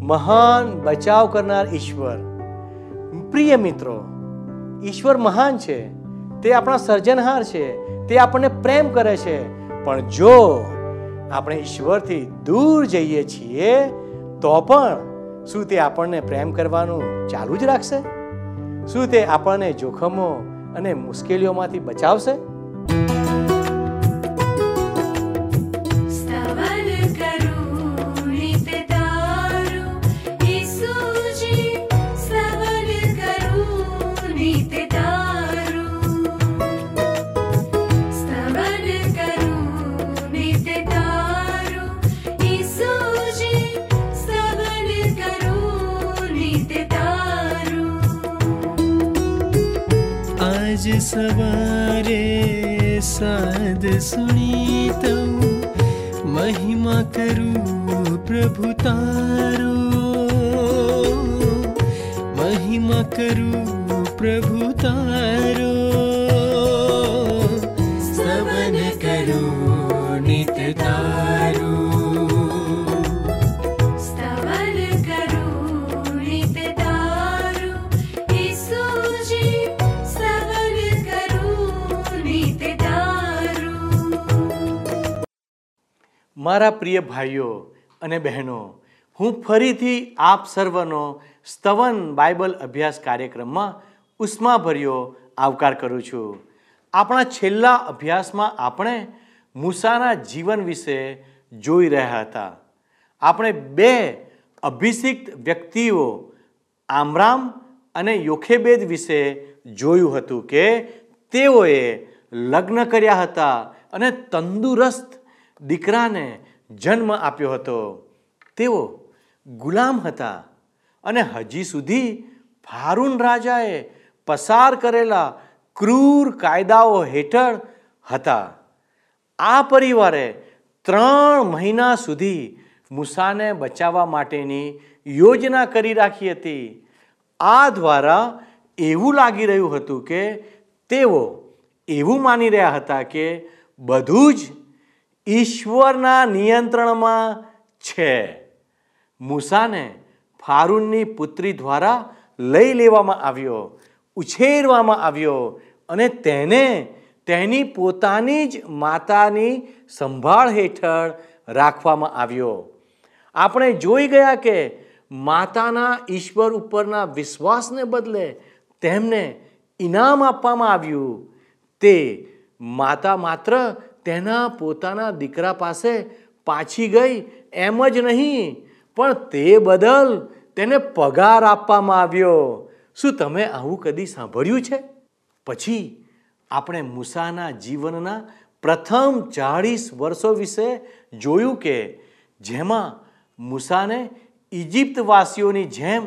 મહાન બચાવ કરનાર ઈશ્વર. પ્રિય મિત્રો, ઈશ્વર મહાન છે. તે આપણા સર્જનહાર છે. તે આપણને પ્રેમ કરે છે. પણ જો આપણે ઈશ્વરથી દૂર જઈએ છીએ, તો પણ શું તે આપણને પ્રેમ કરવાનું ચાલુ જ રાખશે? શું તે આપણને જોખમો અને મુશ્કેલીઓમાંથી બચાવશે? आज सवारे साध सु महिमा करू प्रभु तारो। महिमा करू प्रभु तारो। મારા પ્રિય ભાઈઓ અને બહેનો, હું ફરીથી આપ સર્વનો સ્તવન બાઇબલ અભ્યાસ કાર્યક્રમમાં ઉષ્માભર્યો આવકાર કરું છું. આપણા છેલ્લા અભ્યાસમાં આપણે મૂસાના જીવન વિશે જોઈ રહ્યા હતા. આપણે બે અભિષિક્ત વ્યક્તિઓ, આમરામ અને યોખેબેદ વિશે જોયું હતું કે તેઓએ લગ્ન કર્યા હતા અને તંદુરસ્ત દીકરાને જન્મ આપ્યો હતો. તેઓ ગુલામ હતા અને હજી સુધી ફારૂન રાજાએ પસાર કરેલા ક્રૂર કાયદાઓ હેઠળ હતા. આ પરિવારે ત્રણ મહિના સુધી મૂસાને બચાવવા માટેની યોજના કરી રાખી હતી. આ દ્વારા એવું લાગી રહ્યું હતું કે તેઓ એવું માની રહ્યા હતા કે બધું જ ઈશ્વરના નિયંત્રણમાં છે. મૂસાને ફારૂનની પુત્રી દ્વારા લઈ લેવામાં આવ્યો, ઉછેરવામાં આવ્યો અને તેને તેની પોતાની જ માતાની સંભાળ હેઠળ રાખવામાં આવ્યો. આપણે જોઈ ગયા કે માતાના ઈશ્વર ઉપરના વિશ્વાસને બદલે તેમને ઇનામ આપવામાં આવ્યું. તે માતા માત્ર તેના પોતાના દીકરા પાસે પાછી ગઈ, એમ જ નહીં, પણ તે બદલ તેને પગાર આપવામાં આવ્યો. શું તમે આવું કદી સાંભળ્યું છે? પછી આપણે મૂસાના જીવનના પ્રથમ ચાળીસ વર્ષો વિશે જોયું કે જેમાં મૂસાને ઇજિપ્તવાસીઓની જેમ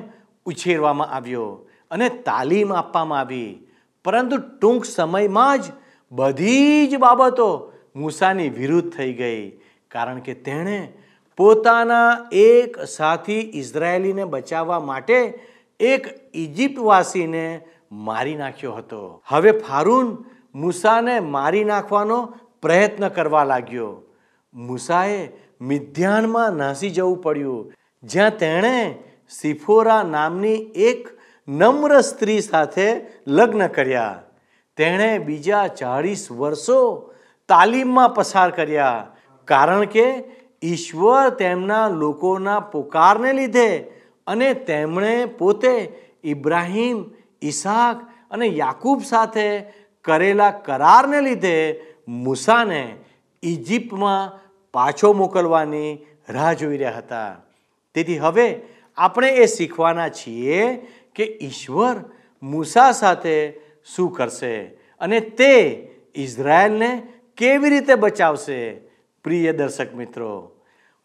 ઉછેરવામાં આવ્યો અને તાલીમ આપવામાં આવી. પરંતુ ટૂંક સમયમાં જ બધી જ બાબતો મૂસાની વિરુદ્ધ થઈ ગઈ કારણ કે તેણે પોતાના એક સાથી ઇઝરાયેલીને બચાવવા માટે એક ઇજિપ્તવાસીને મારી નાખ્યો હતો. હવે ફારૂન મૂસાને મારી નાખવાનો પ્રયત્ન કરવા લાગ્યો. મૂસાએ મિધ્યાનમાં નાસી જવું પડ્યું, જ્યાં તેણે સિફોરા નામની એક નમ્ર સ્ત્રી સાથે લગ્ન કર્યા. તેણે બીજા ચાળીસ વર્ષો તાલીમમાં પસાર કર્યા. કારણ કે ઈશ્વર તેમના લોકોના પુકારને લીધે અને તેમણે પોતે ઇબ્રાહિમ, ઈસાક અને યાકૂબ સાથે કરેલા કરારને લીધે મૂસાને ઇજિપ્તમાં પાછો મોકલવાની રાહ જોઈ રહ્યા હતા. તેથી હવે આપણે એ શીખવાના છીએ કે ઈશ્વર મૂસા સાથે શું કરશે અને તે ઇઝરાયલને કેવી રીતે બચાવશે? પ્રિય દર્શક મિત્રો,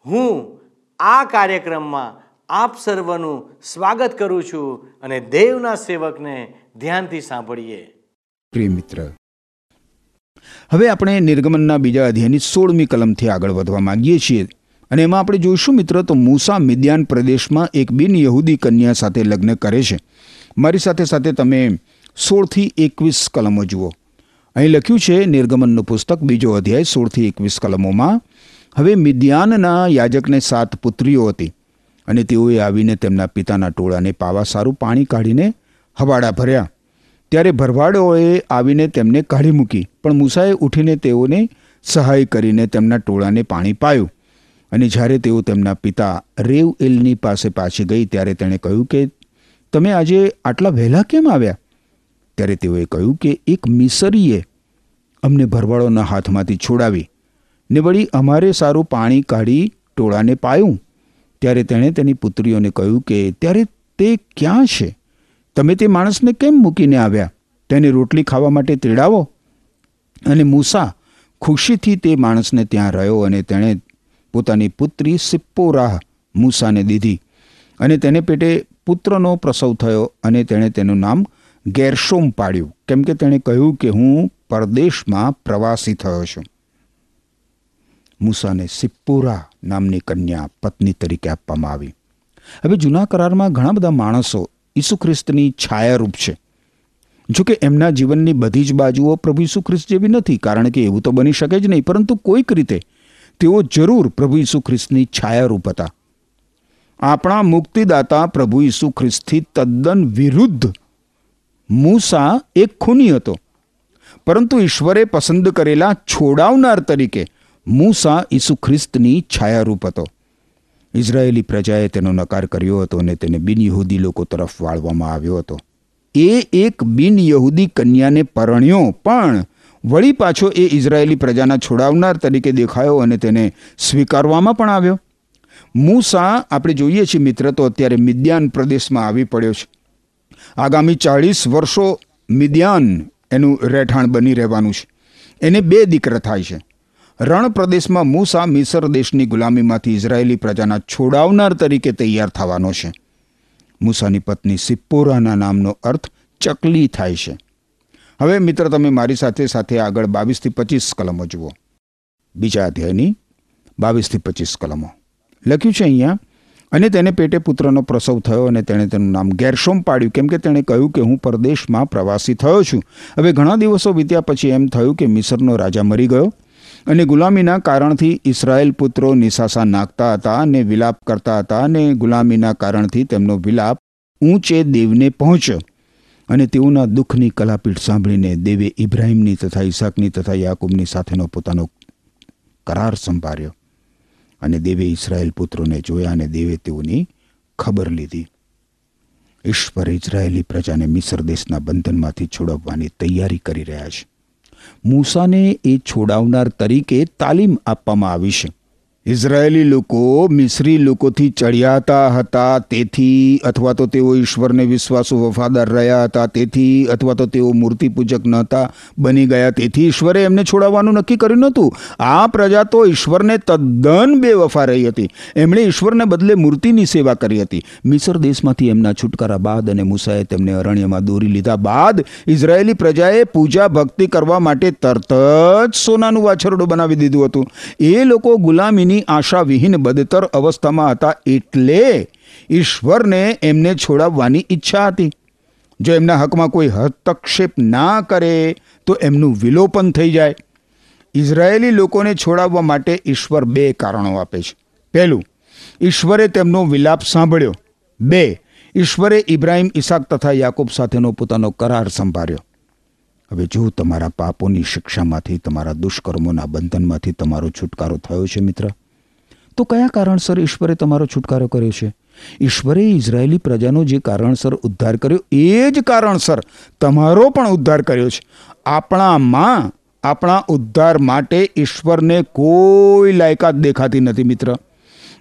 હું આ કાર્યક્રમમાં આપ સર્વનું સ્વાગત કરું છું અને દેવના સેવકને ધ્યાનથી સાંભળીએ. પ્રિય મિત્ર, હવે આપણે નિર્ગમનના બીજા અધ્યાયની સોળમી કલમથી આગળ વધવા માંગીએ છીએ અને એમાં આપણે જોઈશું મિત્ર, તો મૂસા મિદ્યાન પ્રદેશમાં એક બિન યહૂદી કન્યા સાથે લગ્ન કરે છે. મારી સાથે સાથે તમે સોળથી એકવીસ કલમો જુઓ. અહીં લખ્યું છે, નિર્ગમનનું પુસ્તક, બીજો અધ્યાય, સોળથી એકવીસ કલમોમાં. હવે મિદ્યાનના યાજકને સાત પુત્રીઓ હતી અને તેઓએ આવીને તેમના પિતાના ટોળાને પાવા સારું પાણી કાઢીને હવાડા ભર્યા. ત્યારે ભરવાડોએ આવીને તેમને કાઢી મૂકી, પણ મૂસાએ ઉઠીને તેઓને સહાય કરીને તેમના ટોળાને પાણી પાયું. અને જ્યારે તેઓ તેમના પિતા રેવ એલની પાસે પાછી ગઈ, ત્યારે તેણે કહ્યું કે, તમે આજે આટલા વહેલા કેમ આવ્યા? ત્યારે તેઓએ કહ્યું કે એક મિસરીએ અમને ભરવાડોના હાથમાંથી છોડાવી ને વળી અમારે સારું પાણી કાઢી ટોળાને પાયું. ત્યારે તેણે તેની પુત્રીઓને કહ્યું કે ત્યારે તે ક્યાં છે? તમે તે માણસને કેમ મૂકીને આવ્યા? તેને રોટલી ખાવા માટે તેડાવો. અને મૂસા ખુશીથી તે માણસને ત્યાં રહ્યો અને તેણે પોતાની પુત્રી સિપ્પોરાહ મૂસાને દીધી. અને તેને પેટે પુત્રનો પ્રસવ થયો અને તેણે તેનું નામ ગેરશોમ પાડ્યું. કેમ કે તેણે કહ્યું કે હું પરદેશમાં પ્રવાસી થયો છું. મૂસાને સિપ્પુરા નામની કન્યા પત્ની તરીકે આપવામાં આવી. હવે જૂના કરારમાં ઘણા બધા માણસો ઈસુ ખ્રિસ્તની છાયારૂપ છે. જો કે એમના જીવનની બધી જ બાજુઓ પ્રભુ ઈસુ ખ્રિસ્ત જેવી નથી, કારણ કે એવું તો બની શકે જ નહીં, પરંતુ કોઈક રીતે તેઓ જરૂર પ્રભુ ઈસુ ખ્રિસ્તની છાયારૂપ હતા. આપણા મુક્તિદાતા પ્રભુ ઈસુ ખ્રિસ્તથી તદ્દન વિરુદ્ધ મૂસા એક ખૂની હતો. પરંતુ ઈશ્વરે પસંદ કરેલા છોડાવનાર તરીકે મૂસા ઈસુ ખ્રિસ્તની છાયારૂપ હતો. ઇઝરાયેલી પ્રજાએ તેનો નકાર કર્યો હતો અને તેને બિનયહૂદી લોકો તરફ વાળવામાં આવ્યો હતો. એ એક બિનયહૂદી કન્યાને પરણ્યો, પણ વળી પાછો એ ઇઝરાયેલી પ્રજાના છોડાવનાર તરીકે દેખાયો અને તેને સ્વીકારવામાં પણ આવ્યો. મૂસા, આપણે જોઈએ છીએ મિત્ર, તો અત્યારે મિદ્યાન પ્રદેશમાં આવી પડ્યો છે. આગામી ચાળીસ વર્ષો મિદ્યાન એનું રહેઠાણ બની રહેવાનું છે. એને બે દીકરા થાય છે. રણ પ્રદેશમાં મૂસા મિસર દેશની ગુલામીમાંથી ઇઝરાયેલી પ્રજાના છોડાવનાર તરીકે તૈયાર થવાનો છે. મૂસાની પત્ની સિપ્પોરાના નામનો અર્થ ચકલી થાય છે. હવે મિત્ર, તમે મારી સાથે સાથે આગળ બાવીસથી પચીસ કલમો જુઓ. બીજા અધ્યાયની બાવીસથી પચીસ કલમો. લખ્યું છે અહીંયા અને તેને પેટે પુત્રનો પ્રસવ થયો અને તેણે તેનું નામ ગેરશોમ પાડ્યું, કેમ કે તેણે કહ્યું કે હું પરદેશમાં પ્રવાસી થયો છું. હવે ઘણા દિવસો વીત્યા પછી એમ થયું કે મિસરનો રાજા મરી ગયો અને ગુલામીના કારણથી ઇસરાયેલ પુત્રો નિશાસા નાખતા હતા અને વિલાપ કરતા હતા અને ગુલામીના કારણથી તેમનો વિલાપ ઊંચે દેવને પહોંચ્યો. અને તેઓના દુઃખની કલાપીઠ સાંભળીને દેવે ઇબ્રાહિમની તથા ઈસાકની તથા યાકુબની સાથેનો પોતાનો કરાર સંભાળ્યો. અને દેવે ઇસરાયેલ પુત્રોને જોયા અને દેવે તેઓની ખબર લીધી. ઈશ્વર ઇઝરાયેલી પ્રજાને મિસર દેશના બંધનમાંથી છોડાવવાની તૈયારી કરી રહ્યા છે. મૂસાને એ છોડાવનાર તરીકે તાલીમ આપવામાં આવી છે. ઇઝરાયેલી લોકો મિસ્રી લોકોથી ચડિયાતા હતા, તેથી અથવા તો તેઓ ઈશ્વરને વિશ્વાસુ વફાદાર રહ્યા હતા, તેથી અથવા તો તેઓ મૂર્તિ પૂજક નહોતા, બની ગયા, તેથી ઈશ્વરે એમને છોડાવવાનું નક્કી કર્યું નહોતું. આ પ્રજા તો ઈશ્વરને તદ્દન બેવફા રહી હતી. એમણે ઈશ્વરને બદલે મૂર્તિની સેવા કરી હતી. મિસર દેશમાંથી એમના છુટકારા બાદ અને મૂસાએ તેમને અરણ્યમાં દોરી લીધા બાદ ઇઝરાયેલી પ્રજાએ પૂજા ભક્તિ કરવા માટે તરત જ સોનાનું વાછરડું બનાવી દીધું હતું. એ લોકો ગુલામીની આશા વિહીન બદતર અવસ્થામાં હતા એટલે ઈશ્વરને એમને છોડાવવાની ઈચ્છા હતી. જો એમના હકમાં કોઈ હસ્તક્ષેપ ના કરે, તો એમનું વિલોપન થઈ જાય. ઇઝરાયેલી લોકોને છોડાવવા માટે ઈશ્વર બે કારણો આપે છે. પહેલું, ઈશ્વરે તેમનો વિલાપ સાંભળ્યો. બે, ઈશ્વરે ઇબ્રાહિમ, ઈસાક તથા યાકૂબ સાથેનો પોતાનો કરાર સંભાળ્યો. હવે જો તમારા પાપોની શિક્ષામાંથી, તમારા દુષ્કર્મોના બંધનમાંથી તમારો છુટકારો થયો છે મિત્ર? તો કયા કારણસર ઈશ્વરે તમારો છુટકારો કર્યો છે? ઈશ્વરે ઇઝરાયેલી પ્રજાનો જે કારણસર ઉદ્ધાર કર્યો, એ જ કારણસર તમારો પણ ઉદ્ધાર કર્યો છે. આપણામાં આપણા ઉદ્ધાર માટે ઈશ્વરને કોઈ લાયકાત દેખાતી નથી મિત્ર.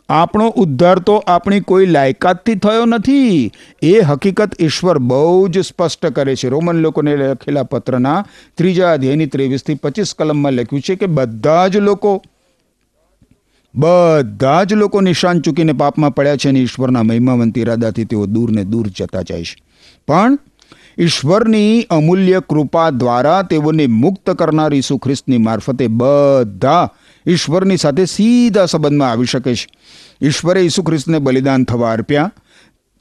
આપણો ઉદ્ધાર તો આપણી કોઈ લાયકાતથી થયો નથી. એ હકીકત ઈશ્વર બહુ જ સ્પષ્ટ કરે છે. રોમન લોકોને લખેલા પત્રના ત્રીજા અધ્યાયની ત્રેવીસથી પચીસ કલમમાં લખ્યું છે કે બધા જ લોકો બધા જ લોકો નિશાન ચૂકીને પાપમાં પડ્યા છે અને ઈશ્વરના મહિમાવંત ઇરાદાથી તેઓ દૂર ને દૂર જતા જાય છે. પણ ઈશ્વરની અમૂલ્ય કૃપા દ્વારા તેઓને મુક્ત કરનાર ઈસુ ખ્રિસ્તની મારફતે બધા ઈશ્વરની સાથે સીધા સંબંધમાં આવી શકે છે. ઈશ્વરે ઈસુ ખ્રિસ્તને બલિદાન થવા અર્પ્યા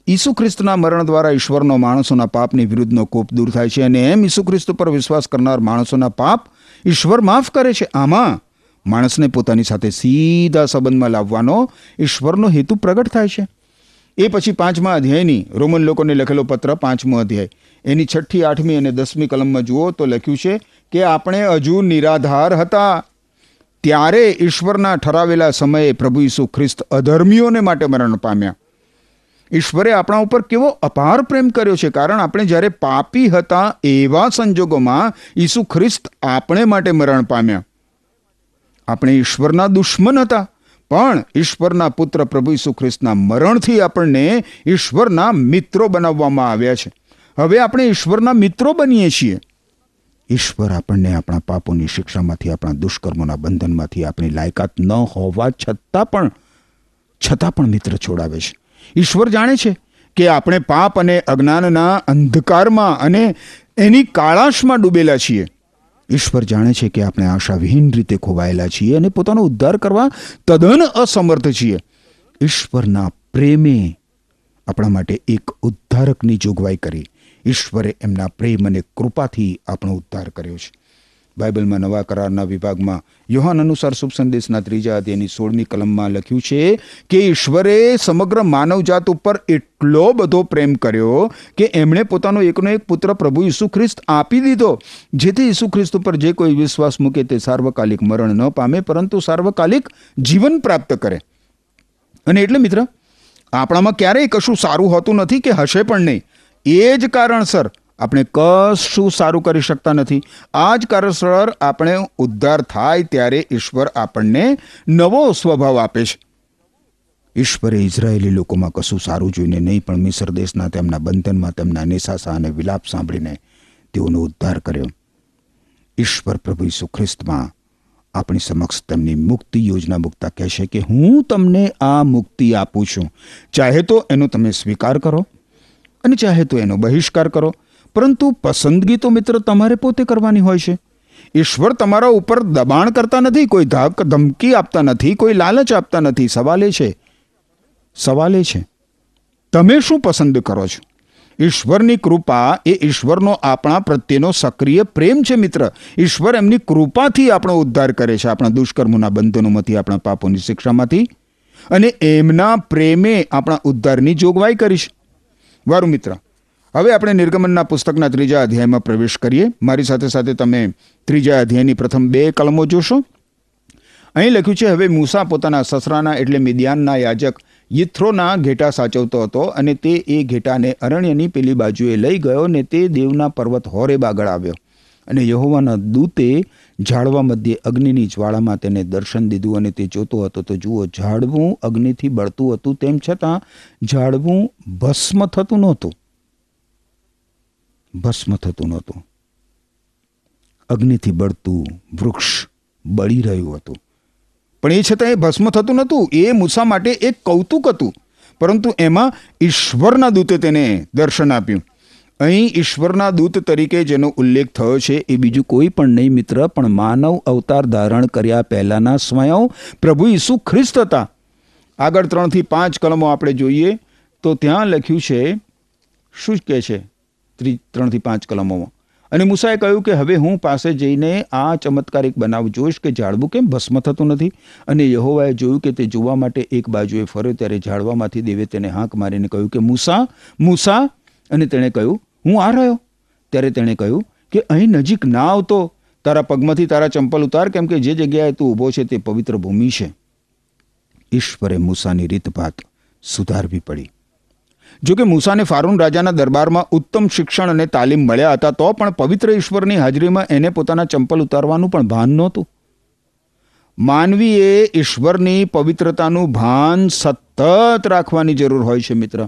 ઈસુ ખ્રિસ્તના મરણ દ્વારા ઈશ્વરનો માણસોના પાપની વિરુદ્ધનો કોપ દૂર થાય છે અને એમ ઈસુ ખ્રિસ્ત પર વિશ્વાસ કરનાર માણસોના પાપ ઈશ્વર માફ કરે છે. આમાં માણસને પોતાની સાથે સીધા સંબંધમાં લાવવાનો ઈશ્વરનો હેતુ પ્રગટ થાય છે. એ પછી પાંચમા અધ્યાયની રોમન લોકોને લખેલો પત્ર પાંચમો અધ્યાય. એની છઠ્ઠી, આઠમી અને દસમી કલમમાં જુઓ તો લખ્યું છે કે આપણે હજુ નિરાધાર હતા. ત્યારે ઈશ્વરના ઠરાવેલા સમયે પ્રભુ ઈસુ ખ્રિસ્ત અધર્મીઓને માટે મરણ પામ્યા. ઈશ્વરે આપણા ઉપર કેવો અપાર પ્રેમ કર્યો છે. કારણ આપણે જ્યારે પાપી હતા એવા સંજોગોમાં ઈસુ ખ્રિસ્ત આપણે માટે મરણ પામ્યા. આપણે ઈશ્વરના દુશ્મન હતા. પણ ઈશ્વરના પુત્ર પ્રભુ ઈસુ ખ્રિસ્તના મરણથી આપણને ઈશ્વરના મિત્રો બનાવવામાં આવ્યા છે. હવે આપણે ઈશ્વરના મિત્રો બનીએ છીએ. ઈશ્વર આપણને આપણા પાપોની શિક્ષામાંથી, આપણા દુષ્કર્મોના બંધનમાંથી આપણી લાયકાત ન હોવા છતાં પણ છતાં પણ મિત્ર છોડાવે છે. ઈશ્વર જાણે છે કે આપણે પાપ અને અજ્ઞાનના અંધકારમાં અને એની કાળાશમાં ડૂબેલા છીએ. ઈશ્વર જાણે છે કે આપણે આશાવિહીન રીતે ખોવાયેલા છીએ અને પોતાનો ઉદ્ધાર કરવા તદ્દન અસમર્થ છીએ. ઈશ્વરના પ્રેમે આપણા માટે એક ઉદ્ધારકની જોગવાઈ કરી. ઈશ્વરે એમના પ્રેમ અને કૃપાથી આપણો ઉદ્ધાર કર્યો છે. બાઇબલમાં નવા કરારના વિભાગમાં યોહાન અનુસાર શુભ સંદેશના ત્રીજા અધ્યાયની સોળમી કલમમાં લખ્યું છે કે ઈશ્વરે સમગ્ર માનવજાત ઉપર એટલો બધો પ્રેમ કર્યો કે એમણે પોતાનો એકનો એક પુત્ર પ્રભુ ઈસુ ખ્રિસ્ત આપી દીધો. જેથી ઈસુ ખ્રિસ્ત ઉપર જે કોઈ વિશ્વાસ મૂકે તે સાર્વકાલિક મરણ ન પામે, પરંતુ સાર્વકાલિક જીવન પ્રાપ્ત કરે. અને એટલે મિત્ર, આપણામાં ક્યારેય કશું સારું હોતું નથી કે હશે પણ નહીં. એ જ કારણસર આપણે કશું સારું કરી શકતા નથી. આ જ કારણસર આપણે ઉદ્ધાર થાય ત્યારે ઈશ્વર આપણને નવો સ્વભાવ આપે છે. ઈશ્વરે ઇઝરાયેલી લોકોમાં કશું સારું જોઈને નહીં, પણ મિસર દેશના તેમના બંધનમાં તેમના નિશાસા અને વિલાપ સાંભળીને તેઓનો ઉદ્ધાર કર્યો. ઈશ્વર પ્રભુ ઈસુ ખ્રિસ્તમાં આપણી સમક્ષ તેમની મુક્તિ યોજના મૂકતા કહેશે કે, હું તમને આ મુક્તિ આપું છું. ચાહે તો એનો તમે સ્વીકાર કરો અને ચાહે તો એનો બહિષ્કાર કરો. પરંતુ પસંદગી તો મિત્ર તમારે પોતે કરવાની હોય છે. ઈશ્વર તમારા ઉપર દબાણ કરતા નથી, કોઈ ધાક ધમકી આપતા નથી, કોઈ લાલચ આપતા નથી. સવાલ છે. સવાલ છે. તમે શું પસંદ કરો છો? ઈશ્વરની કૃપા એ ઈશ્વરનો આપણા પ્રત્યેનો સક્રિય પ્રેમ છે મિત્ર. ઈશ્વર એમની કૃપાથી આપણો ઉદ્ધાર કરે છે, આપણા દુષ્કર્મોના બંધનોમાંથી, આપણા પાપોની શિક્ષામાંથી. અને એમના પ્રેમે આપણા ઉદ્ધારની જોગવાઈ કરીશ વારું મિત્ર હવે આપણે નિર્ગમનના પુસ્તકના ત્રીજા અધ્યાયમાં પ્રવેશ કરીએ. મારી સાથે સાથે તમે ત્રીજા અધ્યાયની પ્રથમ બે કલમો જોશો. અહીં લખ્યું છે, હવે મૂસા પોતાના સસરાના એટલે મિદિયાનના યાજક યિથ્રોના ઘેટા સાચવતો હતો અને તે એ ઘેટાને અરણ્યની પેલી બાજુએ લઈ ગયો ને તે દેવના પર્વત હોરેબ આગળ આવ્યો. અને યહોવાના દૂતે ઝાડવા મધ્યે અગ્નિની જ્વાળામાં તેને દર્શન દીધું અને તે જોતો હતો, તો જુઓ, ઝાડવું અગ્નિથી બળતું હતું, તેમ છતાં ઝાડવું ભસ્મ થતું નહોતું. ભસ્મ થતું નહોતું. અગ્નિથી બળતું વૃક્ષ બળી રહ્યું હતું. પણ એ છતાં એ ભસ્મ થતું નહોતું. એ મૂસા માટે એક કૌતુક હતું. પરંતુ એમાં ઈશ્વરના દૂતે તેને દર્શન આપ્યું. અહીં ઈશ્વરના દૂત તરીકે જેનો ઉલ્લેખ થયો છે એ બીજું કોઈ પણ નહીં મિત્ર, પણ માનવ અવતાર ધારણ કર્યા પહેલાંના સ્વયં પ્રભુ ઈસુ ખ્રિસ્ત હતા. આગળ ત્રણથી પાંચ કલમો આપણે જોઈએ તો ત્યાં લખ્યું છે, શું કહે છે? ત્રી ત્રણથી પાંચ કલમોમાં. અને મૂસાએ કહ્યું કે હવે હું પાસે જઈને આ ચમત્કારિક બનાવ જોઈશ કે ઝાડવું કેમ ભસ્મ થતું નથી? અને યહોવાએ જોયું કે તે જોવા માટે એક બાજુએ ફર્યો ત્યારે ઝાડવામાંથી દેવે તેને હાંક મારીને કહ્યું કે, મૂસા મૂસા. અને તેણે કહ્યું, હું આ રહ્યો? ત્યારે તેણે કહ્યું કે, અહીં નજીક ના આવતો. તારા પગમાંથી તારા ચંપલ ઉતાર, કેમ કે જે જગ્યાએ તું ઊભો છે તે પવિત્ર ભૂમિ છે. ઈશ્વરે મૂસાની રીતભાત સુધારવી પડી. જો કે મૂસાને ફારૂન રાજાના દરબારમાં ઉત્તમ શિક્ષણ અને તાલીમ મળ્યા હતા, તો પણ પવિત્ર ઈશ્વરની હાજરીમાં એને પોતાના ચંપલ ઉતારવાનું પણ ભાન નહોતું. માનવીએ ઈશ્વરની પવિત્રતાનું ભાન સતત રાખવાની જરૂર હોય છે મિત્ર.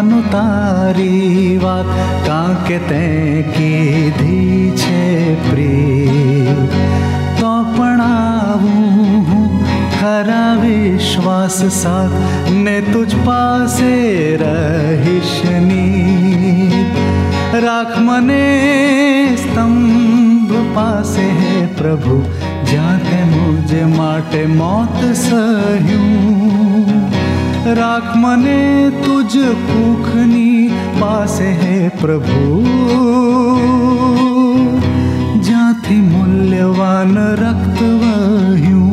માનું તારી વાત કાં કે તે કીધી છે પ્રિય તો પણ આવું હું ખરા વિશ્વાસ સાથ ને તુજ પાસે રહીશની રાખ મને સ્તંભ પાસે હે પ્રભુ જ્યાં તે રાખ મને તુજ ભૂખની પાસે હે પ્રભુ જ્યાંથી મૂલ્યવાન રક્ત વહ્યું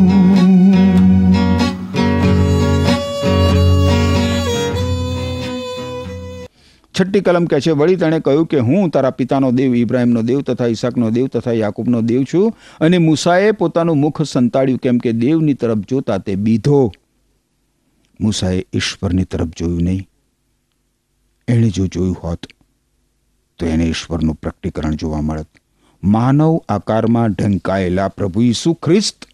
છઠ્ઠી કલમ કહે છે, વળી તેણે કહ્યું કે હું તારા પિતાનો દેવ, ઇબ્રાહિમનો દેવ તથા ઈસાકનો દેવ તથા યાકૂબનો દેવ છું અને મૂસાએ પોતાનું મુખ સંતાડ્યું, કેમ કે દેવની તરફ જોતા તે બીધો. મૂસાએ ઈશ્વરની તરફ જોયું નહીં. એણે જો જોયું હોત, તો એને ઈશ્વરનું પ્રકટીકરણ જોવા મળત. માનવ આકારમાં ઢંકાયેલા પ્રભુ ઈસુ ખ્રિસ્ત.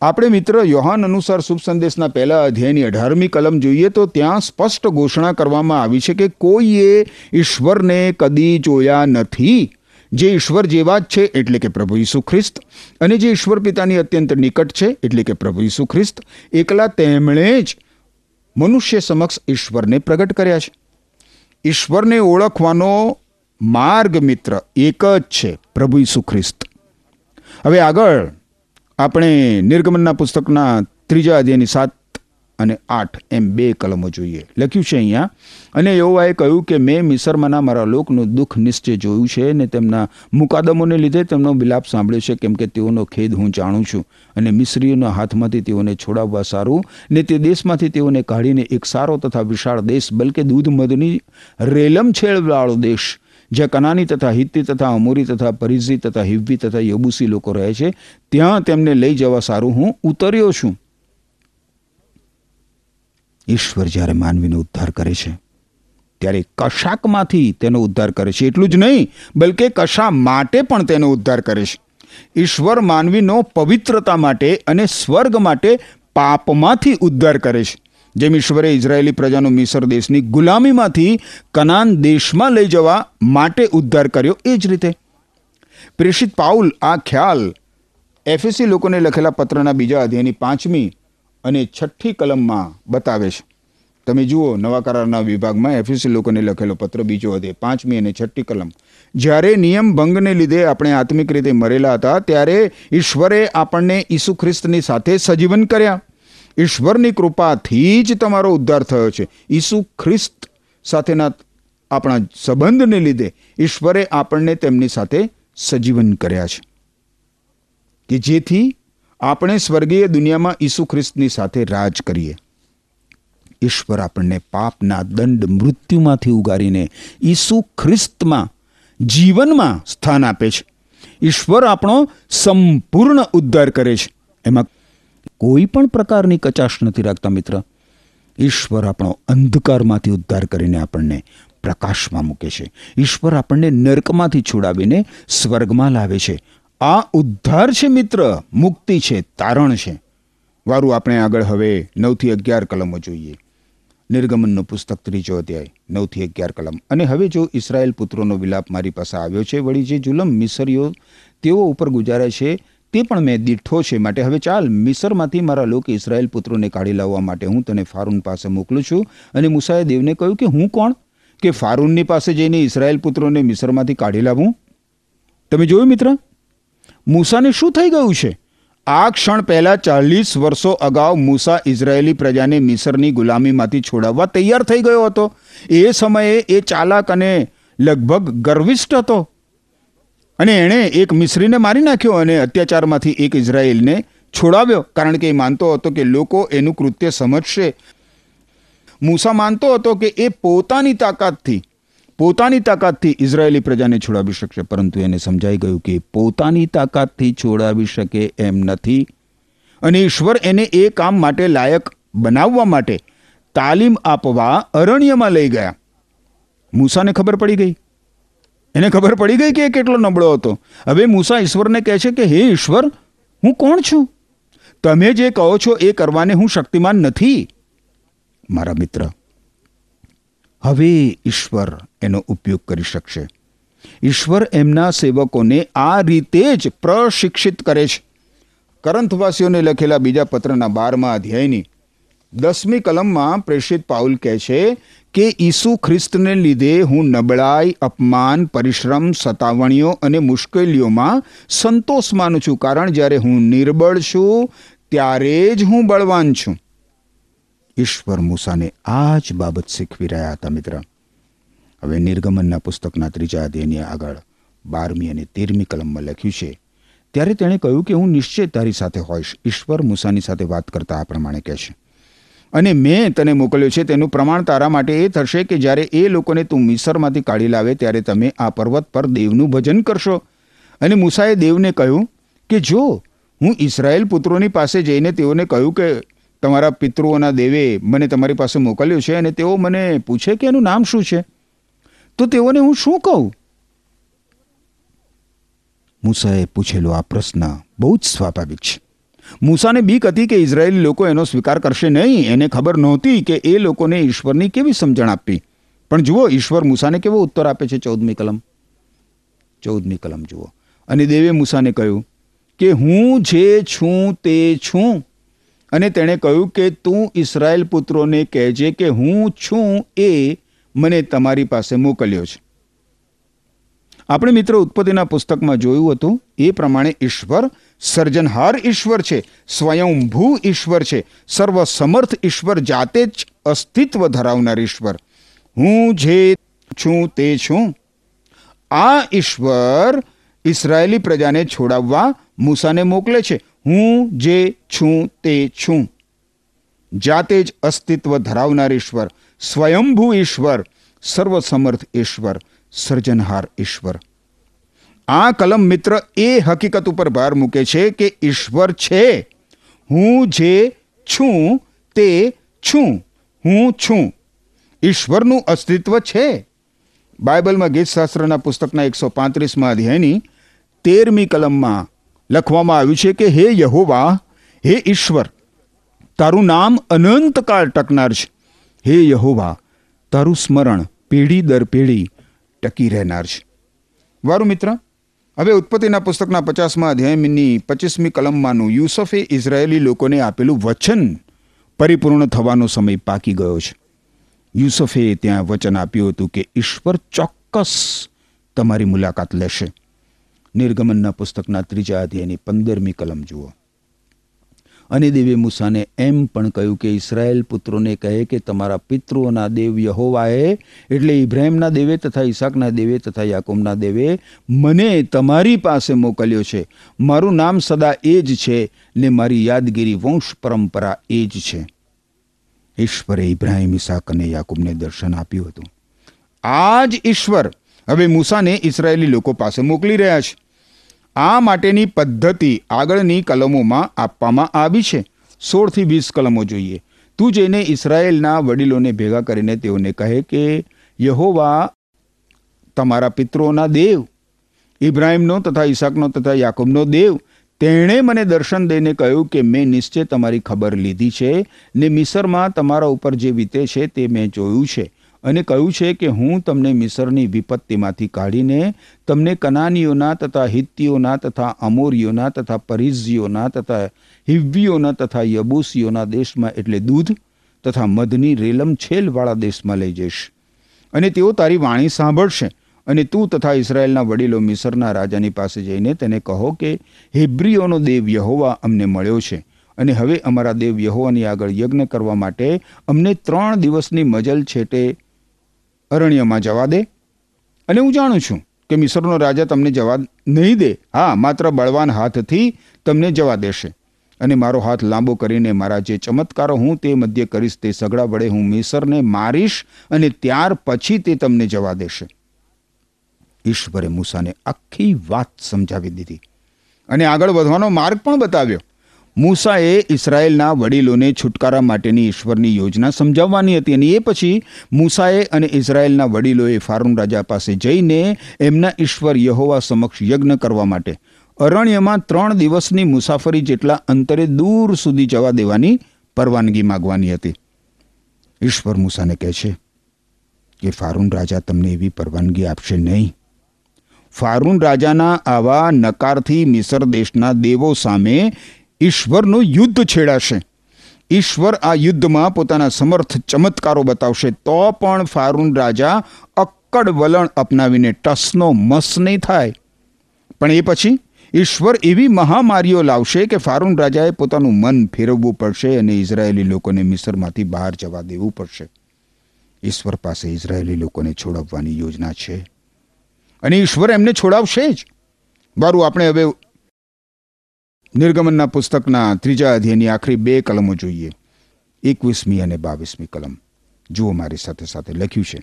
આપણે મિત્ર યોહાન અનુસાર શુભ સંદેશના પહેલા અધ્યાયની અઢારમી કલમ જોઈએ તો ત્યાં સ્પષ્ટ ઘોષણા કરવામાં આવી છે કે કોઈએ ઈશ્વરને કદી જોયા નથી. જે ઈશ્વર જેવા જ છે એટલે કે પ્રભુ ઈસુ ખ્રિસ્ત અને જે ઈશ્વર પિતાની અત્યંત નિકટ છે એટલે કે પ્રભુ ઈસુ ખ્રિસ્ત, એકલા તેમણે જ મનુષ્ય સમક્ષ ઈશ્વરને પ્રગટ કર્યા છે. ઈશ્વરને ઓળખવાનો માર્ગ મિત્ર એક જ છે પ્રભુ ઈસુ ખ્રિસ્ત. હવે આગળ આપણે નિર્ગમનના પુસ્તકના ત્રીજા અધ્યાયની સાત અને આઠ એમ બે કલમો જોઈએ. લખ્યું છે અહીંયા, અને યહોવાએ કહ્યું કે મેં મિસરમાંના મારા લોકનું દુઃખ નિશ્ચય જોયું છે અને તેમના મુકાદમોને લીધે તેમનો વિલાપ સાંભળ્યો છે, કેમ કે તેઓનો ખેદ હું જાણું છું. અને મિસ્રીઓના હાથમાંથી તેઓને છોડાવવા સારું ને તે દેશમાંથી તેઓને કાઢીને એક સારો તથા વિશાળ દેશ, બલકે દૂધ મધની રેલમ છેળવાળો દેશ, જ્યાં કનાની તથા હિત્તી તથા અમોરી તથા પરિઝી તથા હિવ્વી તથા યબુસી લોકો રહે છે, ત્યાં તેમને લઈ જવા સારું હું ઉતર્યો છું. ઈશ્વર જ્યારે માનવીનો ઉદ્ધાર કરે છે, ત્યારે કશાકમાંથી તેનો ઉદ્ધાર કરે છે. એટલું જ નહીં, બલકે કશા માટે પણ તેનો ઉદ્ધાર કરે છે. ઈશ્વર માનવીનો પવિત્રતા માટે અને સ્વર્ગ માટે પાપમાંથી ઉદ્ધાર કરે છે. જેમ ઈશ્વરે ઇઝરાયેલી પ્રજાનો મિસર દેશની ગુલામીમાંથી કનાન દેશમાં લઈ જવા માટે ઉદ્ધાર કર્યો, એ જ રીતે. પ્રેષિત પાઉલ, આ ખ્યાલ એફએસી લોકોને લખેલા પત્રના બીજા અધ્યાયની પાંચમી અને છઠ્ઠી કલમમાં બતાવે છે. તમે જુઓ નવા કરારના વિભાગમાં એફએસી લોકોને લખેલો પત્ર બીજો અધ્યાય, પાંચમી અને છઠ્ઠી કલમ. જ્યારે નિયમ ભંગને લીધે આપણે આત્મિક રીતે મરેલા હતા, ત્યારે ઈશ્વરે આપણને ઈસુ ખ્રિસ્તની સાથે સજીવન કર્યા. ઈશ્વરની કૃપાથી જ તમારો ઉદ્ધાર થયો છે. ઈસુ ખ્રિસ્ત સાથેના આપણા સંબંધને લીધે ઈશ્વરે આપણને તેમની સાથે સજીવન કર્યા છે. કે જેથી આપણે સ્વર્ગીય દુનિયામાં ઈસુ ખ્રિસ્તની સાથે રાજ કરીએ. ઈશ્વર આપણને પાપના દંડ મૃત્યુમાંથી ઉગારીને ઈસુ ખ્રિસ્તમાં જીવનમાં સ્થાન આપે છે. ઈશ્વર આપણો સંપૂર્ણ ઉદ્ધાર કરે છે. એમાં કોઈ પણ પ્રકારની કચાશ નથી રાખતા મિત્ર. ઈશ્વર આપણો અંધકારમાંથી ઉદ્ધાર કરીને આપણને પ્રકાશમાં મૂકે છે. ઈશ્વર આપણને નર્કમાંથી છોડાવીને સ્વર્ગમાં લાવે છે. આ ઉદ્ધાર છે મિત્ર, મુક્તિ છે, તારણ છે. વારું આપણે આગળ હવે નવથી અગિયાર કલમો જોઈએ. નિર્ગમનનું પુસ્તક ત્રીજો અધ્યાય, નવથી અગિયાર કલમ. અને હવે જો ઇસરાયેલ પુત્રોનો વિલાપ મારી પાસે આવ્યો છે, વળી જે જુલમ મિસરીઓ તેઓ ઉપર ગુજારે છે, તે પણ મેં દીઠો છે માટે હવે ચાલ, મિસરમાંથી મારા લોકો ઇસરાયેલ પુત્રોને કાઢી લાવવા માટે હું તને ફારૂન પાસે મોકલું છું. અને મુસાએ દેવને કહ્યું કે હું કોણ? કે ફારૂનની પાસે જઈને ઇસરાયેલ પુત્રોને મિસરમાંથી કાઢી લાવું? તમે જોયું મિત્ર? મૂસાને શું થઈ ગયું છે? આ ક્ષણ પહેલાં ચાલીસ વર્ષો અગાઉ મૂસા ઇઝરાયેલી પ્રજાને મિસરની ગુલામીમાંથી છોડાવવા તૈયાર થઈ ગયો હતો. એ સમયે એ ચાલાક અને લગભગ ગર્વિષ્ઠ હતો. અને એણે એક મિસરીને મારી નાખ્યો અને અત્યાચારમાંથી એક ઇઝરાયેલને છોડાવ્યો. કારણ કે એ માનતો હતો કે લોકો એનું કૃત્ય સમજશે. મૂસા માનતો હતો કે એ પોતાની તાકાતથી પોતાની તાકાતથી ઇઝરાયેલી પ્રજાને છોડાવી શકશે, પરંતુ એને સમજાઈ ગયું કે પોતાની તાકાતથી છોડાવી શકે એમ નથી. અને ઈશ્વર એને એ કામ માટે લાયક બનાવવા માટે તાલીમ આપવા અરણ્યમાં લઈ ગયા. મૂસાને ખબર પડી ગઈ? એને ખબર પડી ગઈ કે એ કેટલો નબળો હતો? હવે મૂસા ઈશ્વરને કહે છે કે, હે ઈશ્વર, હું કોણ છું? તમે જે કહો છો એ કરવાને હું શક્તિમાન નથી. મારા મિત્ર હવે ઈશ્વર એનો ઉપયોગ કરી શકશે. ઈશ્વર એમના સેવકોને આ રીતે જ પ્રશિક્ષિત કરે છે. કરંથવાસીઓને લખેલા બીજા પત્રના બારમા અધ્યાયની દસમી કલમમાં પ્રેષિત પાઉલ કહે છે કે ઈસુ ખ્રિસ્તને લીધે હું નબળાઈ, અપમાન, પરિશ્રમ, સતાવણીઓ અને મુશ્કેલીઓમાં સંતોષ માનું છું. કારણ જ્યારે હું નિર્બળ છું, ત્યારે જ હું બળવાન છું. ઈશ્વર મૂસાને આ જ બાબત શીખવી રહ્યા હતા મિત્ર. હવે નિર્ગમનના પુસ્તકના ત્રીજા અધ્યયની આગળ બારમી અને તેરમી કલમમાં લખ્યું છે, ત્યારે તેણે કહ્યું કે હું નિશ્ચય તારી સાથે હોઈશ, ઈશ્વર મૂસાની સાથે વાત કરતા આ પ્રમાણે કહે છે. અને મેં તને મોકલ્યો છે, તેનું પ્રમાણ તારા માટે એ થશે કે જ્યારે એ લોકોને તું મિસરમાંથી કાઢી લાવે, ત્યારે તમે આ પર્વત પર દેવનું ભજન કરશો. અને મૂસાએ દેવને કહ્યું કે જો હું ઇસરાયેલ પુત્રોની પાસે જઈને તેઓને કહ્યું કે તમારા પિતૃઓના દેવે મને તમારી પાસે મોકલ્યો છે અને તેઓ મને પૂછે કે એનું નામ શું છે? તો તેઓને હું શું કહું? મૂસાએ પૂછેલો આ પ્રશ્ન બહુ જ સ્વાભાવિક છે. મૂસાને બીક હતી કે ઇઝરાયેલી લોકો એનો સ્વીકાર કરશે નહીં. એને ખબર નહોતી કે એ લોકોને ઈશ્વરની કેવી સમજણ આપવી. પણ જુઓ, ઈશ્વર મૂસાને કેવો ઉત્તર આપે છે ચૌદમી કલમ. ચૌદમી કલમ જુઓ. અને દેવે મૂસાને કહ્યું કે હું જે છું તે છું. અને તેણે કહ્યું કે તું ઇસરાયેલ પુત્રોને કહેજે કે હું છું એ મને તમારી પાસે મોકલ્યો છે. આપણે મિત્રો ઉત્પત્તિના પુસ્તકમાં જોયું હતું, એ પ્રમાણે ઈશ્વર સર્જનહાર ઈશ્વર છે, સ્વયંભૂ ઈશ્વર છે, સર્વસમર્થ ઈશ્વર જાતે જ અસ્તિત્વ ધરાવનાર ઈશ્વર. હું જે છું તે છું. આ ઈશ્વર ઇસરાયેલી પ્રજાને છોડાવવા મૂસાને મોકલે છે. હું જે છું તે છું. જાતે જ અસ્તિત્વ ધરાવનાર ઈશ્વર, સ્વયંભૂ ઈશ્વર, સર્વસમર્થ ઈશ્વર, સર્જનહાર ઈશ્વર. આ કલમ મિત્ર એ હકીકત ઉપર ભાર મૂકે છે કે ઈશ્વર છે. હું જે છું તે છું, હું છું. ઈશ્વરનું અસ્તિત્વ છે. બાઇબલમાં ગીતશાસ્ત્રના પુસ્તકના એકસો પાંત્રીસમાં અધ્યાયની તેરમી કલમમાં લખવામાં આવ્યું છે કે, હે યહોવા, હે ઈશ્વર, તારું નામ અનંતકાળ ટકનાર છે. હે યહોવા, તારું સ્મરણ પેઢી દર પેઢી ટકી રહેનાર છે. વારું મિત્ર, હવે ઉત્પત્તિના પુસ્તકના પચાસમાં અધ્યાયની પચીસમી કલમમાંનું યુસફે ઇઝરાયેલી લોકોને આપેલું વચન પરિપૂર્ણ થવાનો સમય પાકી ગયો છે. યુસફે ત્યાં વચન આપ્યું હતું કે, ઈશ્વર ચોક્કસ તમારી મુલાકાત લેશે. નિર્ગમનના પુસ્તકના ત્રીજા અધ્યાયની પંદરમી કલમ જુઓ. અને દેવે મૂસાને એમ પણ કહ્યું કે ઇસરાયેલ પુત્રોને કહે કે તમારા પિતૃઓના દેવ યહોવાએ, એટલે ઇબ્રાહિમના દેવે તથા ઈસાકના દેવે તથા યાકુબના દેવે મને તમારી પાસે મોકલ્યો છે. મારું નામ સદા એ જ છે ને મારી યાદગીરી વંશ પરંપરા એ જ છે. ઈશ્વરે ઇબ્રાહિમ ઈસાક અને યાકુબને દર્શન આપ્યું હતું. આ જ ઈશ્વર! હવે મૂસાને ઇસરાયેલી લોકો પાસે મોકલી રહ્યા છે. આ માટેની પદ્ધતિ આગળની કલમોમાં આપવામાં આવી છે. સોળથી વીસ કલમો જોઈએ. તું જઈને ઇસરાયેલના વડીલોને ભેગા કરીને તેઓને કહે કે, યહોવા, તમારા પિતૃઓના દેવ, ઇબ્રાહિમનો તથા ઈસાકનો તથા યાકુબનો દેવ, તેણે મને દર્શન દઈને કહ્યું કે મેં નિશ્ચય તમારી ખબર લીધી છે ને મિસરમાં તમારા ઉપર જે વીતે છે તે મેં જોયું છે. અને કહ્યું છે કે હું તમને મિસરની વિપત્તિમાંથી કાઢીને તમને કનાનીઓના તથા હિત્તીઓના તથા અમોરીઓના તથા પરિઝીઓના તથા હિવ્વીઓના તથા યબૂસીઓના દેશમાં એટલે દૂધ તથા મધની રેલમ છેલવાળા દેશમાં લઈ જઈશ. અને તેઓ તારી વાણી સાંભળશે. અને તું તથા ઇસરાયેલના વડીલો મિસરના રાજાની પાસે જઈને તેને કહો કે હેબ્રીઓનો દેવ યહોવા અમને મળ્યો છે. અને હવે અમારા દેવ યહોવાની આગળ યજ્ઞ કરવા માટે અમને ત્રણ દિવસની મજલ છેટે અરણ્યમાં જવા દે. અને હું જાણું છું કે મિસરનો રાજા તમને જવા નહીં દે. હા, માત્ર બળવાન હાથથી તમને જવા દેશે. અને મારો હાથ લાંબો કરીને મારા જે ચમત્કારો હું તે મધ્ય કરીશ તે સગડા વડે હું મિસરને મારીશ અને ત્યાર પછી તે તમને જવા દેશે. ઈશ્વરે મૂસાને આખી વાત સમજાવી દીધી. અને આગળ વધવાનો માર્ગ પણ બતાવ્યો. મૂસાએ ઇસરાયેલના વડીલોને છુટકારા માટેની ઈશ્વરની યોજના સમજાવવાની હતી અને એ પછી મૂસાએ અને ઇઝરાયેલના વડીલોએ ફારૂન રાજા પાસે જઈને એમના ઈશ્વર યહોવા સમક્ષ યજ્ઞ કરવા માટે અરણ્યમાં ત્રણ દિવસની મુસાફરી જેટલા અંતરે દૂર સુધી જવા દેવાની પરવાનગી માગવાની હતી. ઈશ્વર મૂસાને કહે છે કે ફારૂન રાજા તમને એવી પરવાનગી આપશે નહીં. ફારૂન રાજાના આવા નકારથી મિસર દેશના દેવો સામે ઈશ્વરનું યુદ્ધ છેડાશે. ઈશ્વર આ યુદ્ધમાં પોતાના સમર્થ ચમત્કારો બતાવશે. તો પણ ફારૂન રાજા અક્કડ વલણ અપનાવીને ટસનો મસ નહીં થાય. પણ એ પછી ઈશ્વર એવી મહામારીઓ લાવશે કે ફારૂન રાજાએ પોતાનું મન ફેરવવું પડશે અને ઇઝરાયેલી લોકોને મિસરમાંથી બહાર જવા દેવું પડશે. ઈશ્વર પાસે ઇઝરાયેલી લોકોને છોડાવવાની યોજના છે. અને ઈશ્વર એમને છોડાવશે જ. બારું આપણે હવે નિર્ગમનના પુસ્તકના ત્રીજા અધ્યાયની આખરી બે કલમો જોઈએ. એકવીસમી અને બાવીસમી કલમ. જુઓ મારી સાથે સાથે લખ્યું છે.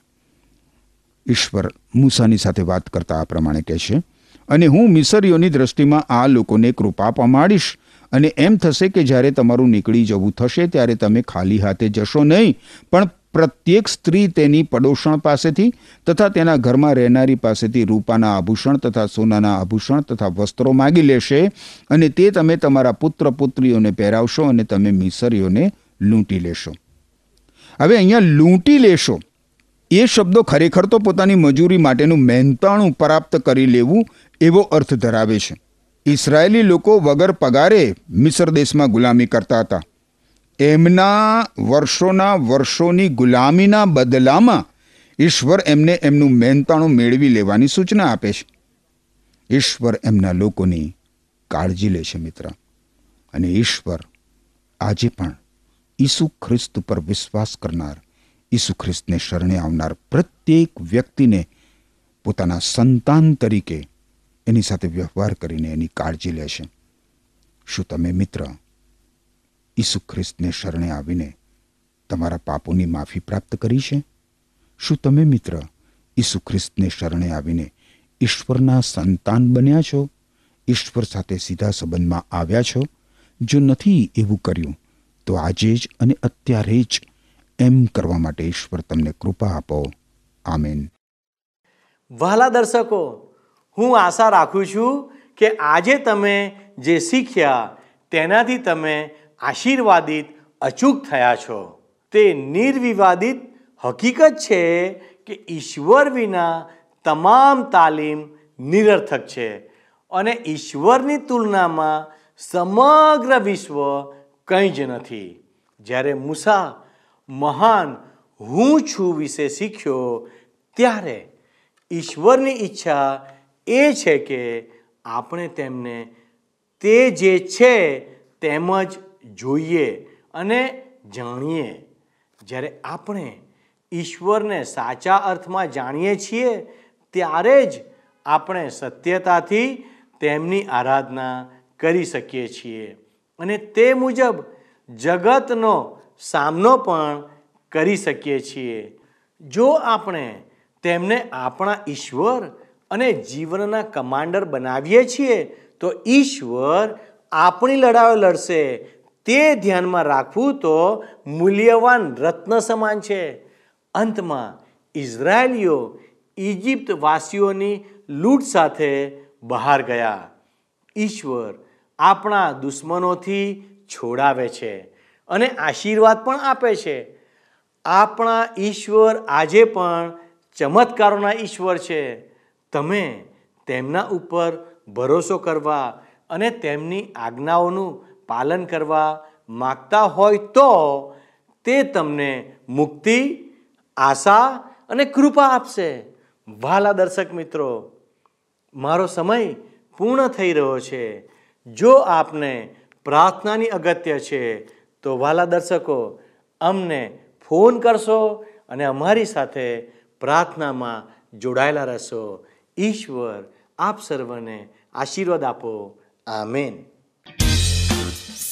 ઈશ્વર મૂસાની સાથે વાત કરતા આ પ્રમાણે કહેશે અને હું મિસરીઓની દ્રષ્ટિમાં આ લોકોને કૃપા પમાડીશ અને એમ થશે કે જ્યારે તમારું નીકળી જવું થશે ત્યારે તમે ખાલી હાથે જશો નહીં, પણ પ્રત્યેક સ્ત્રી તેની પડોશણ પાસેથી તથા તેના ઘરમાં રહેનારી પાસેથી રૂપાના આભૂષણ તથા સોનાના આભૂષણ તથા વસ્ત્રો માગી લેશે અને તે તમે તમારા પુત્ર પુત્રીઓને પહેરાવશો અને તમે મિસરીઓને લૂંટી લેશો. હવે અહીંયા લૂંટી લેશો એ શબ્દો ખરેખર તો પોતાની મજૂરી માટેનું મહેનતાણું પ્રાપ્ત કરી લેવું એવો અર્થ ધરાવે છે. ઇસરાયેલી લોકો વગર પગારે મિસર દેશમાં ગુલામી કરતા હતા. એમના વર્ષોના વર્ષોની ગુલામીના બદલામાં ઈશ્વર એમને એમનું મહેનતાણું મેળવી લેવાની સૂચના આપે છે. ઈશ્વર એમના લોકોની કાળજી લે છે મિત્ર. અને ઈશ્વર આજે પણ ઈસુ ખ્રિસ્ત પર વિશ્વાસ કરનાર, ઈસુ ખ્રિસ્તને શરણે આવનાર પ્રત્યેક વ્યક્તિને પોતાના સંતાન તરીકે એની સાથે વ્યવહાર કરીને એની કાળજી લે છે. શું તમે મિત્ર ઈસુ ખ્રિસ્તને શરણે આવીને તમારા પાપોની માફી પ્રાપ્ત કરી છે? શું તમે મિત્ર ઈસુ ખ્રિસ્તને શરણે આવીને ઈશ્વરના સંતાન બન્યા છો? ઈશ્વર સાથે સીધા સંબંધમાં આવ્યા છો? જો નથી એવું કર્યું, તો આજે જ અને અત્યારે જ એમ કરવા માટે ઈશ્વર તમને કૃપા આપો. આમેન. વહાલા દર્શકો, હું આશા રાખું છું કે આજે તમે જે શીખ્યા તેનાથી તમે આશીર્વાદિત, અચૂક થયા છો. તે નિર્વિવાદિત હકીકત છે કે ઈશ્વર વિના તમામ તાલીમ નિરર્થક છે અને ઈશ્વરની તુલનામાં સમગ્ર વિશ્વ કંઈ જ નથી. જ્યારે મૂસા મહાન હું છું વિશે શીખ્યો, ત્યારે ઈશ્વરની ઈચ્છા એ છે કે આપણે તેમને તે જે છે, તેમ જ જોઈએ અને જાણીએ. જ્યારે આપણે ઈશ્વરને સાચા અર્થમાં જાણીએ છીએ, ત્યારે જ આપણે સત્યતાથી તેમની આરાધના કરી શકીએ છીએ. અને તે મુજબ જગતનો સામનો પણ કરી શકીએ છીએ. જો આપણે તેમને આપણા ઈશ્વર અને જીવનના કમાન્ડર બનાવીએ છીએ, તો ઈશ્વર આપણી લડાઈઓ લડશે તે ધ્યાનમાં રાખવું તો મૂલ્યવાન રત્ન સમાન છે. અંતમાં ઇઝરાયલીઓ ઇજિપ્ત વાસીઓની લૂંટ સાથે બહાર ગયા. ઈશ્વર આપણા દુશ્મનોથી છોડાવે છે અને આશીર્વાદ પણ આપે છે. આપણા ઈશ્વર આજે પણ ચમત્કારોના ઈશ્વર છે. તમે તેમના ઉપર ભરોસો કરવા અને તેમની આજ્ઞાઓનું પાલન કરવા માગતા હોય તો તે તમને મુક્તિ, આશા અને કૃપા આપશે. વાલા દર્શક મિત્રો, મારો સમય પૂર્ણ થઈ રહ્યો છે. જો આપને પ્રાર્થનાની અગત્ય છે, તો વાલા દર્શકો, અમને ફોન કરશો અને અમારી સાથે પ્રાર્થનામાં જોડાયેલા રહેશો. ઈશ્વર આપ સર્વને આશીર્વાદ આપો. આમેન.